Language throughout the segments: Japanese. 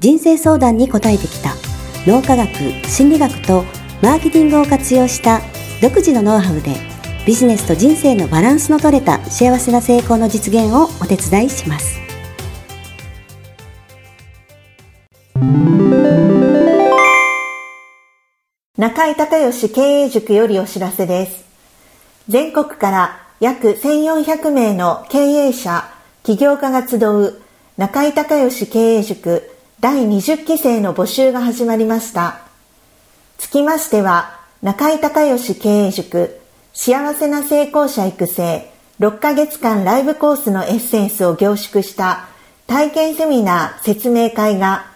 人生相談に答えてきた。脳科学心理学とマーケティングを活用した独自のノウハウでビジネスと人生のバランスの取れた幸せな成功の実現をお手伝いします。中井隆義経営塾よりお知らせです。全国から約1400名の経営者起業家が集う中井隆義経営塾第20期生の募集が始まりました。つきましては、中井隆義経営塾幸せな成功者育成6ヶ月間ライブコースのエッセンスを凝縮した体験セミナー説明会が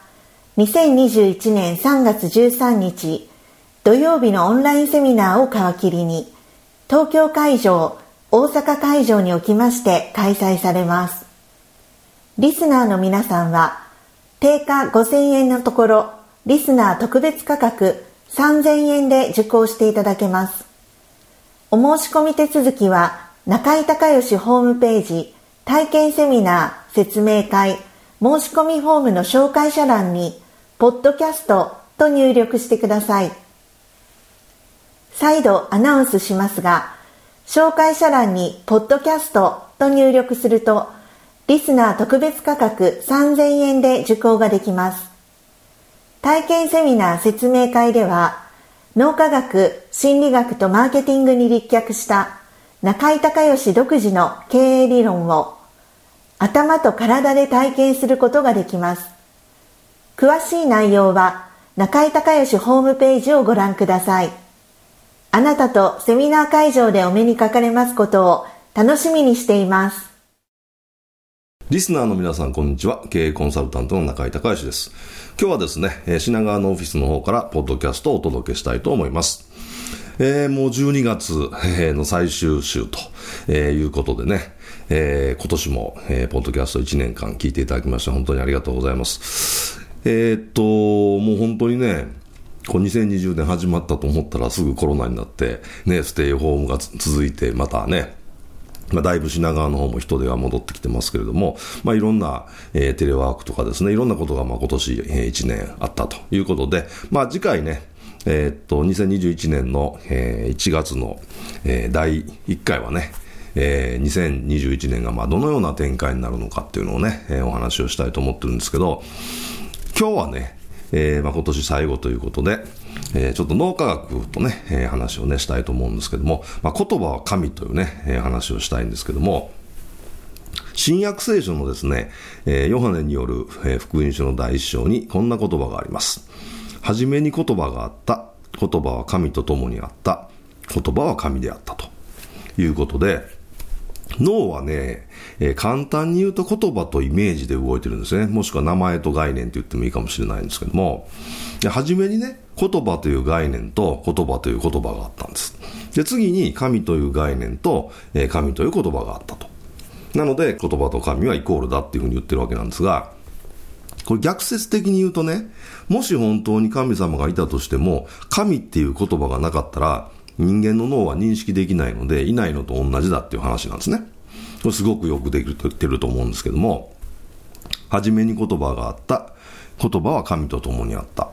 2021年3月13日土曜日のオンラインセミナーを皮切りに東京会場、大阪会場におきまして開催されます。リスナーの皆さんは定価5000円のところ、リスナー特別価格3000円で受講していただけます。お申し込み手続きは、中井隆義ホームページ、体験セミナー、説明会、申し込みフォームの紹介者欄に、ポッドキャストと入力してください。再度アナウンスしますが、紹介者欄に、ポッドキャストと入力すると、リスナー特別価格3000円で受講ができます。体験セミナー説明会では、脳科学、心理学とマーケティングに立脚した中井隆義独自の経営理論を頭と体で体験することができます。詳しい内容は中井隆義ホームページをご覧ください。あなたとセミナー会場でお目にかかれますことを楽しみにしています。リスナーの皆さん、こんにちは。経営コンサルタントの中井隆義です。今日はですね、品川のオフィスの方から、ポッドキャストをお届けしたいと思います。えー、もう12月の最終週と、え、いうことでね、えー、今年も、えー、ポッドキャスト1年間聞いていただきまして、本当にありがとうございます。えー、っと、もう本当にね、こう2020年始まったと思ったらすぐコロナになって、ね、ステイホームが続いて、またね、まあ、だいぶ品川の方も人手が戻ってきてますけれども、まあ、いろんな、えー、テレワークとかですね、いろんなことが、まあ、今年、えー、1年あったということで、まあ、次回ね、えー、っと、2021年の、えー、1月の、えー、第1回はね、えー、2021年がまあどのような展開になるのかっていうのをね、えー、お話をしたいと思ってるんですけど、今日はね、えーまあ、今年最後ということで、えー、ちょっと脳科学とね、えー、話をね、したいと思うんですけども、まあ、言葉は神というね、え、話をしたいんですけども、新約聖書のですね、え、ヨハネによる、え、福音書の第一章にこんな言葉があります。はじめに言葉があった。言葉は神と共にあった。言葉は神であったということで、脳はね、えー、簡単に言うと言葉とイメージで動いてるんですね。もしくは名前と概念と言ってもいいかもしれないんですけども、はじめにね、言葉という概念と言葉という言葉があったんです。で、次に神という概念と、えー、神という言葉があったと。なので、言葉と神はイコールだっていうふうに言ってるわけなんですが、これ逆説的に言うとね、もし本当に神様がいたとしても、神っていう言葉がなかったら、人間の脳は認識できないので、いないのと同じだっていう話なんですね。これすごくよくできると言ってると思うんですけども、はじめに言葉があった。言葉は神と共にあった。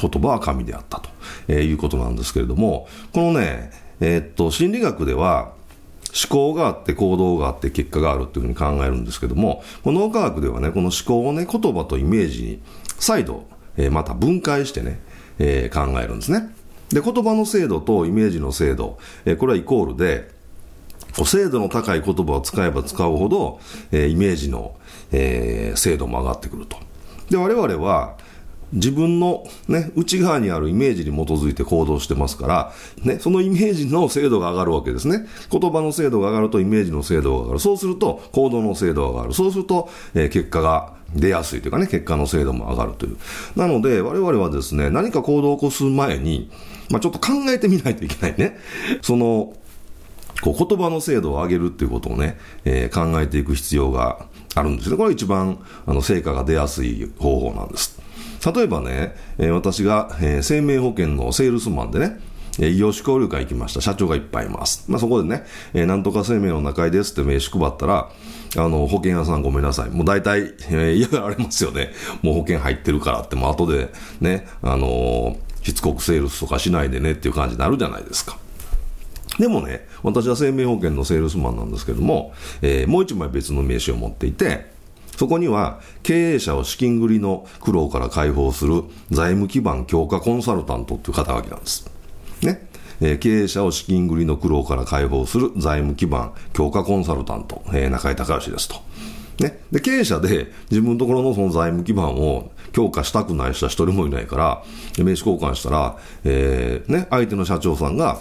言葉は神であったと、えー、いうことなんですけれども、このね、えー、っと、心理学では、思考があって行動があって結果があるっていうふうに考えるんですけども、この脳科学ではね、この思考をね、言葉とイメージに再度、えー、また分解してね、えー、考えるんですね。で、言葉の精度とイメージの精度、えー、これはイコールで、精度の高い言葉を使えば使うほど、えー、イメージの、えー、精度も上がってくると。で、我々は、自分のね、内側にあるイメージに基づいて行動してますから、ね、そのイメージの精度が上がるわけですね。言葉の精度が上がるとイメージの精度が上がる。そうすると行動の精度が上がる。そうすると、えー、結果が出やすいというかね、結果の精度も上がるという。なので、我々はですね、何か行動を起こす前に、まあ、ちょっと考えてみないといけないね。その、こう言葉の精度を上げるっていうことをね、えー、考えていく必要があるんですね。これが一番、あの、成果が出やすい方法なんです。例えばね、えー、私が、えー、生命保険のセールスマンでね、え異業種交流会行きました。社長がいっぱいいます。まあ、そこでね、えー、なんとか生命の中井ですって名刺配ったら、あの、保険屋さんごめんなさい。もう大体、えー、嫌がられますよね。もう保険入ってるからって、もう後でね、あのー、しつこくセールスとかしないでねっていう感じになるじゃないですか。でもね、私は生命保険のセールスマンなんですけども、えー、もう一枚別の名刺を持っていて、そこには経営者を資金繰りの苦労から解放する財務基盤強化コンサルタントっていう肩書きなんです。え、経営者を資金繰りの苦労から解放する財務基盤強化コンサルタント、え、中井隆義ですと。ね。で、経営者で自分のところのその財務基盤を強化したくない人は一人もいないから、名刺交換したら、えー、ね、相手の社長さんが、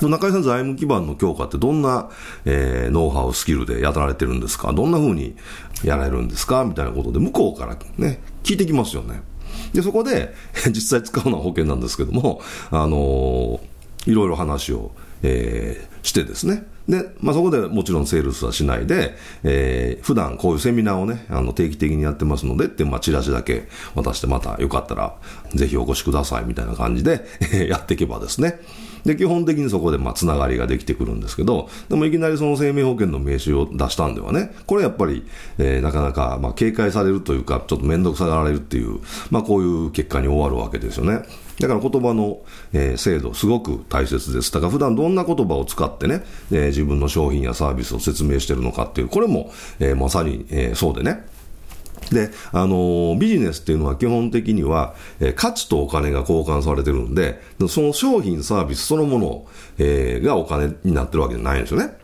中井さん財務基盤の強化ってどんな、えー、ノウハウ、スキルでやられてるんですか？どんな風にやられるんですか？みたいなことで向こうからね、聞いてきますよね。で、そこで、実際使うのは保険なんですけども、あのー、いろいろ話を、えー、してですね。で、まあ、そこでもちろんセールスはしないで、えー、普段こういうセミナーをね、あの、定期的にやってますのでって、まあ、チラシだけ渡してまたよかったら、ぜひお越しくださいみたいな感じでやっていけばですね。で、基本的にそこで、まあ、つながりができてくるんですけど、でもいきなりその生命保険の名刺を出したんではね、これやっぱり、えー、なかなか、まあ、警戒されるというか、ちょっと面倒くさがられるっていう、まあ、こういう結果に終わるわけですよね。だから言葉の、えー、精度、すごく大切です。だから普段どんな言葉を使ってね、えー、自分の商品やサービスを説明してるのかっていう、これも、えー、まさに、えー、そうでね。で、あの、ビジネスっていうのは基本的には、えー、価値とお金が交換されてるんで、その商品、サービスそのもの、えー、がお金になってるわけじゃないんですよね。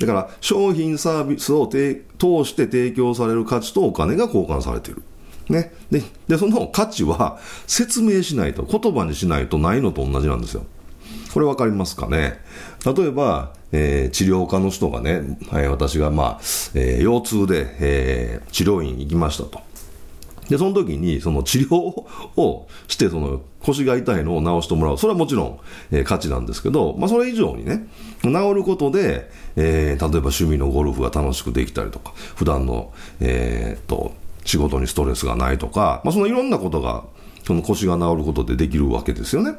だから、商品、サービスを通して提供される価値とお金が交換されている。ね。で、で、その価値は説明しないと、言葉にしないとないのと同じなんですよ。これわかりますかね？例えば、えー、治療科の人がね、はい、私が、まあ、えー、腰痛で、えー、治療院行きましたと。で、その時に、その治療をして、その腰が痛いのを治してもらう。それはもちろん、えー、価値なんですけど、まあ、それ以上にね、治ることで、えー、例えば趣味のゴルフが楽しくできたりとか、普段の、えー、っと、仕事にストレスがないとか、まあ、そのいろんなことが、その腰が治ることでできるわけですよね。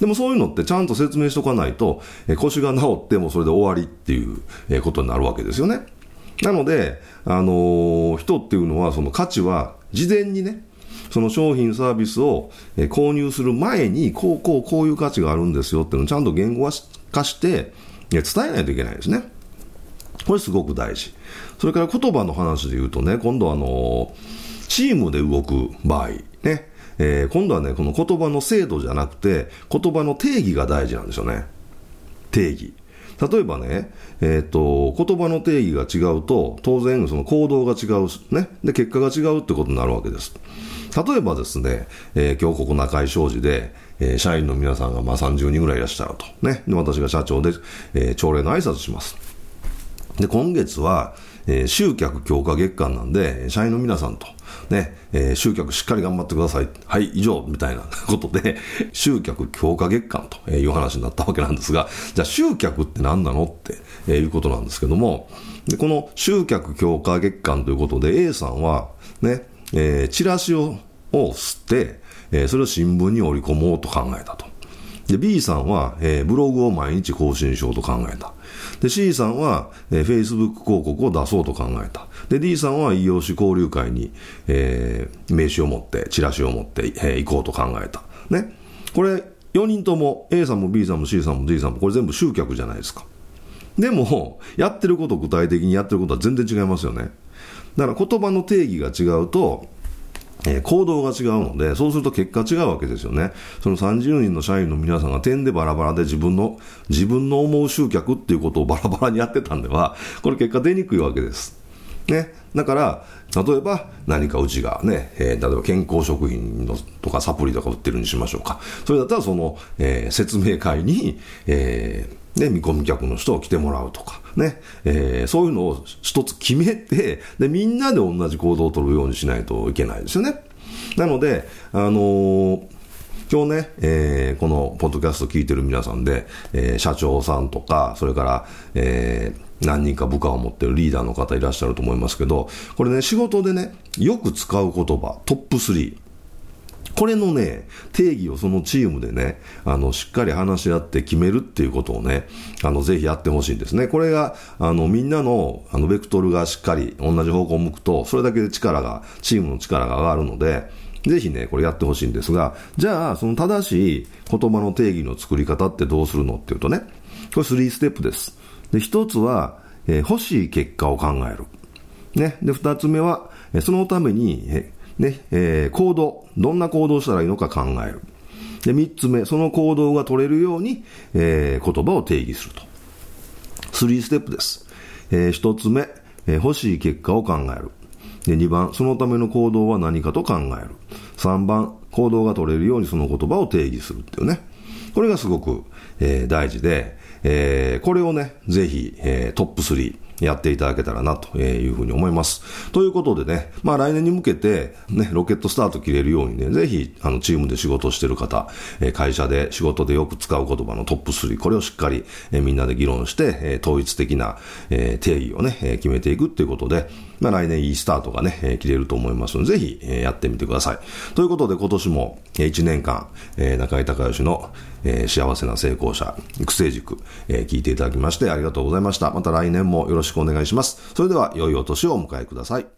でもそういうのってちゃんと説明しとかないと、え腰が治ってもそれで終わりっていう、ことになるわけですよね。なので、あのー、人っていうのはその価値は事前にね、その商品サービスを、購入する前に、こうこうこういう価値があるんですよっていうのをちゃんと言語化して、伝えないといけないですね。これすごく大事。それから言葉の話で言うとね、今度あの、チームで動く場合、ね、えー、今度はね、この言葉の精度じゃなくて、言葉の定義が大事なんですよね。定義。例えばね、えっ、と、言葉の定義が違うと、当然その行動が違う、ね。で、結果が違うってことになるわけです。例えばですね、えー、今日ここ中井商事で、えー、社員の皆さんがまあ30人ぐらいいらっしゃると。ね。で、私が社長で、えー、朝礼の挨拶します。で、今月は、えー、集客強化月間なんで、社員の皆さんと、ね、えー、集客しっかり頑張ってください。はい、以上、みたいな ことで、集客強化月間という話になったわけなんですが、じゃあ集客って何なのっていうことなんですけども、でこの集客強化月間ということで A さんは、ね、えー、チラシをを吸って、えー、それを新聞に織り込もうと考えたと。で、B さんは、えー、ブログを毎日更新しようと考えた。で、C さんは、えー、Facebook 広告を出そうと考えた。で、D さんは異業種交流会に、えー、名刺を持って、チラシを持って、えー、行こうと考えた。ね。これ、4人とも、A さんも B さんも C さんも D さんも、これ全部集客じゃないですか。でも、やってること、具体的にやってることは全然違いますよね。だから言葉の定義が違うと、えー、行動が違うので、そうすると結果違うわけですよね。その30人の社員の皆さんが点でバラバラで自分の、自分の思う集客っていうことをバラバラにやってたんでは、これ結果出にくいわけです。ね。だから、例えば何かうちがね、えー、例えば健康食品のとかサプリとか売ってるにしましょうか。それだったらその、えー、説明会に、えーね、見込み客の人を来てもらうとか、ね、えー、そういうのを一つ決めて、で、みんなで同じ行動を取るようにしないといけないですよね。なので、あのー、今日ね、えー、このポッドキャスト聞いてる皆さんで、えー、社長さんとか、それから、えー、何人か部下を持ってるリーダーの方いらっしゃると思いますけど、これね、仕事でね、よく使う言葉、トップ3。これのね、定義をそのチームでね、あの、しっかり話し合って決めるっていうことをね、あの、ぜひやってほしいんですね。これが、あの、みんなの、あの、ベクトルがしっかり同じ方向を向くと、それだけで力が、チームの力が上がるので、ぜひね、これやってほしいんですが、じゃあ、その正しい言葉の定義の作り方ってどうするのっていうとね、これ3ステップです。で、一つは、えー、欲しい結果を考える。ね。で、二つ目は、そのために、えね、えー、行動、どんな行動をしたらいいのか考える。で、三つ目、その行動が取れるように、えー、言葉を定義すると。3ステップです。えー、一つ目、えー、欲しい結果を考える。で、二番、そのための行動は何かと考える。三番、行動が取れるようにその言葉を定義するっていうね。これがすごく、えー、大事で、えー、これをね、ぜひ、えー、トップ3、やっていただけたらなというふうに思います。ということでね、まあ来年に向けてね、ロケットスタート切れるようにね、ぜひ、あの、チームで仕事してる方、会社で仕事でよく使う言葉のトップ3、これをしっかりみんなで議論して、統一的な定義をね、決めていくっていうことで、まあ来年いいスタートがね、切れると思いますので、ぜひやってみてください。ということで今年も1年間、中井隆義の幸せな成功者育成塾、聞いていただきましてありがとうございました。また来年もよろしくお願いします。それでは良いお年をお迎えください。